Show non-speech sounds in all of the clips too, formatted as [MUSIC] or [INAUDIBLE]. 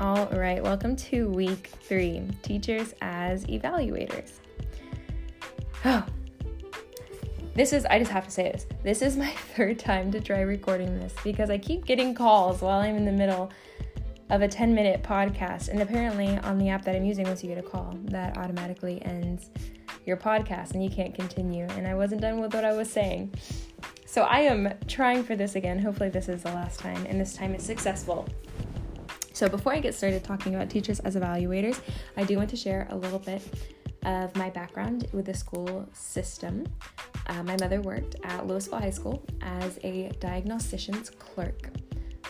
All right, welcome to week three Teachers as Evaluators. Oh, this is, I just have to say this. This is my [LAUGHS] third time to try recording this because I keep getting calls while I'm in the middle of a 10 minute podcast. And apparently, on the app that I'm using, once you get a call, that automatically ends your podcast and you can't continue. And I wasn't done with what I was saying. So I am trying for this again. Hopefully, this is the last time, and this time it's successful. So, before I get started talking about teachers as evaluators, I do want to share a little bit of my background with the school system. Uh, my mother worked at Louisville High School as a diagnostician's clerk.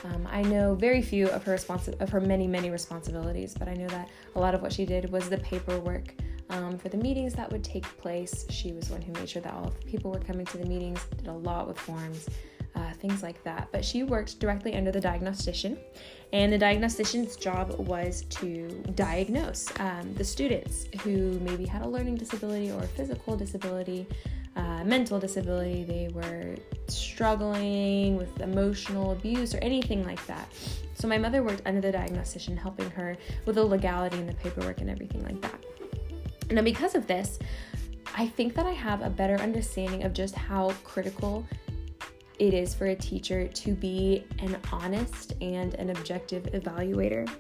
Um, I know very few of her responsi- of her many many responsibilities, but I know that a lot of what she did was the paperwork um, for the meetings that would take place. She was one who made sure that all of the people were coming to the meetings. Did a lot with forms, uh, things like that. But she worked directly under the diagnostician, and the diagnostician's job was to diagnose um, the students who maybe had a learning disability or a physical disability, uh, mental disability, they were struggling with emotional abuse or anything like that. So my mother worked under the diagnostician, helping her with the legality and the paperwork and everything like that. Now, because of this, I think that I have a better understanding of just how critical it is for a teacher to be an honest and an objective evaluator.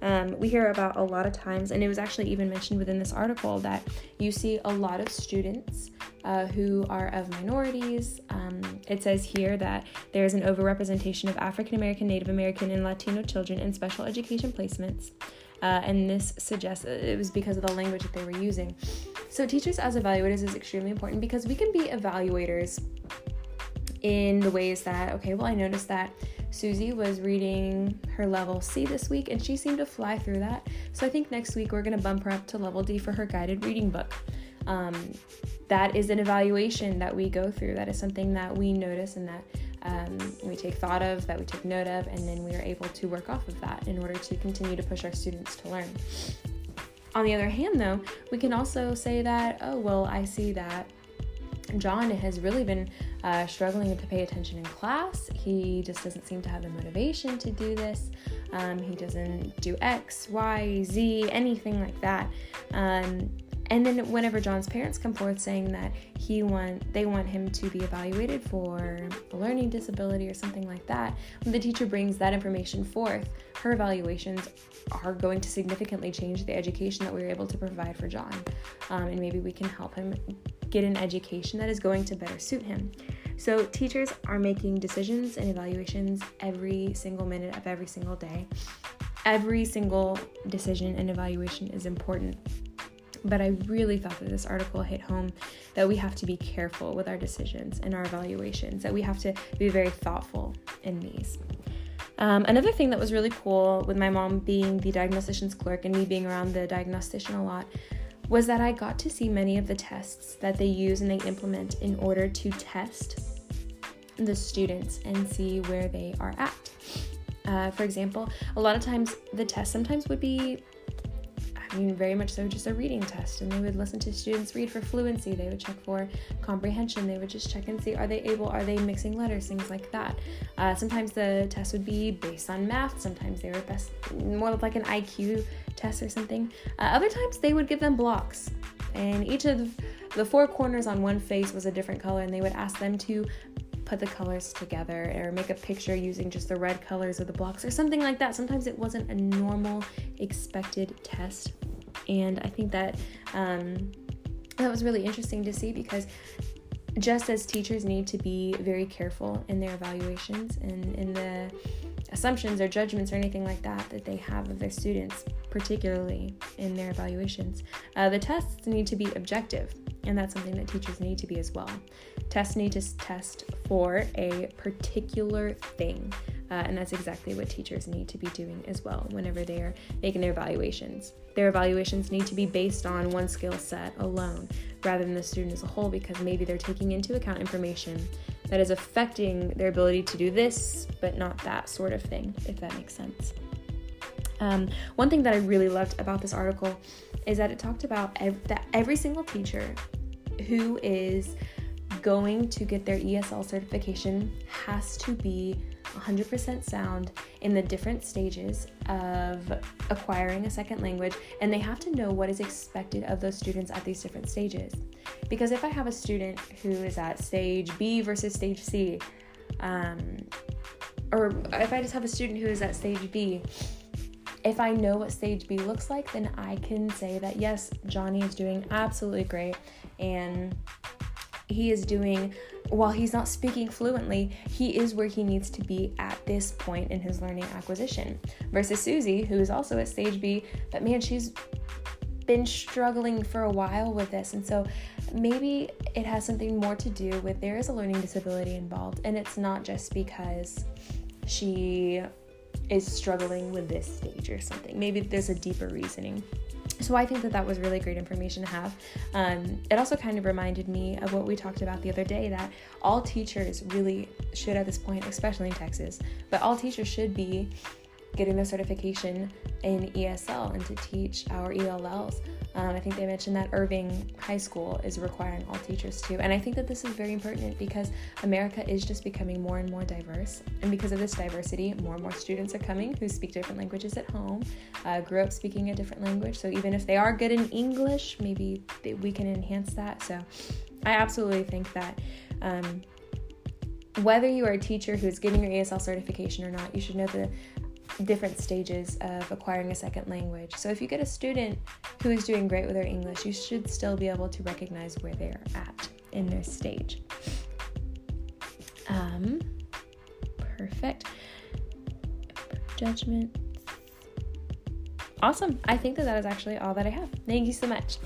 Um, we hear about a lot of times, and it was actually even mentioned within this article, that you see a lot of students uh, who are of minorities. Um, it says here that there's an overrepresentation of African American, Native American, and Latino children in special education placements. Uh, and this suggests it was because of the language that they were using. So, teachers as evaluators is extremely important because we can be evaluators in the ways that, okay, well, I noticed that Susie was reading her level C this week and she seemed to fly through that. So I think next week we're going to bump her up to level D for her guided reading book. Um, that is an evaluation that we go through. That is something that we notice and that um, we take thought of, that we take note of, and then we are able to work off of that in order to continue to push our students to learn. On the other hand, though, we can also say that, oh, well, I see that John has really been uh, struggling to pay attention in class. He just doesn't seem to have the motivation to do this. Um, he doesn't do X, Y, Z, anything like that. Um, and then whenever John's parents come forth saying that he want they want him to be evaluated for a learning disability or something like that, when the teacher brings that information forth, her evaluations are going to significantly change the education that we were able to provide for John. Um, and maybe we can help him get an education that is going to better suit him. So, teachers are making decisions and evaluations every single minute of every single day. Every single decision and evaluation is important but I really thought that this article hit home that we have to be careful with our decisions and our evaluations, that we have to be very thoughtful in these. Um, another thing that was really cool with my mom being the diagnostician's clerk and me being around the diagnostician a lot was that I got to see many of the tests that they use and they implement in order to test the students and see where they are at. Uh, for example, a lot of times the test sometimes would be I mean, very much so just a reading test. And they would listen to students read for fluency. They would check for comprehension. They would just check and see are they able, are they mixing letters, things like that. Uh, sometimes the test would be based on math. Sometimes they were best, more like an IQ test or something. Uh, other times they would give them blocks. And each of the four corners on one face was a different color. And they would ask them to put the colors together or make a picture using just the red colors of the blocks or something like that. Sometimes it wasn't a normal expected test. And I think that um, that was really interesting to see because just as teachers need to be very careful in their evaluations and in the assumptions or judgments or anything like that that they have of their students, particularly in their evaluations, uh, the tests need to be objective and that's something that teachers need to be as well. Tests need to test for a particular thing, uh, and that's exactly what teachers need to be doing as well whenever they are making their evaluations. Their evaluations need to be based on one skill set alone rather than the student as a whole because maybe they're taking into account information that is affecting their ability to do this but not that sort of thing, if that makes sense. Um, one thing that I really loved about this article is that it talked about ev- that every single teacher who is going to get their ESL certification has to be 100% sound in the different stages of acquiring a second language, and they have to know what is expected of those students at these different stages. Because if I have a student who is at stage B versus stage C, um, or if I just have a student who is at stage B, if I know what stage B looks like, then I can say that yes, Johnny is doing absolutely great and he is doing while he's not speaking fluently, he is where he needs to be at this point in his learning acquisition. Versus Susie, who is also at stage B, but man, she's been struggling for a while with this. And so maybe it has something more to do with there is a learning disability involved, and it's not just because she is struggling with this stage or something. Maybe there's a deeper reasoning. So I think that that was really great information to have. Um, it also kind of reminded me of what we talked about the other day that all teachers really should at this point, especially in Texas, but all teachers should be getting the certification in ESL and to teach our ELLs. Um, I think they mentioned that Irving High School is requiring all teachers to. And I think that this is very important because America is just becoming more and more diverse. And because of this diversity, more and more students are coming who speak different languages at home, uh, grew up speaking a different language. So even if they are good in English, maybe they, we can enhance that. So I absolutely think that. Um, whether you are a teacher who's getting your ESL certification or not, you should know the different stages of acquiring a second language. So if you get a student who is doing great with their English, you should still be able to recognize where they're at in their stage. Um, perfect. Judgment. Awesome. I think that that is actually all that I have. Thank you so much.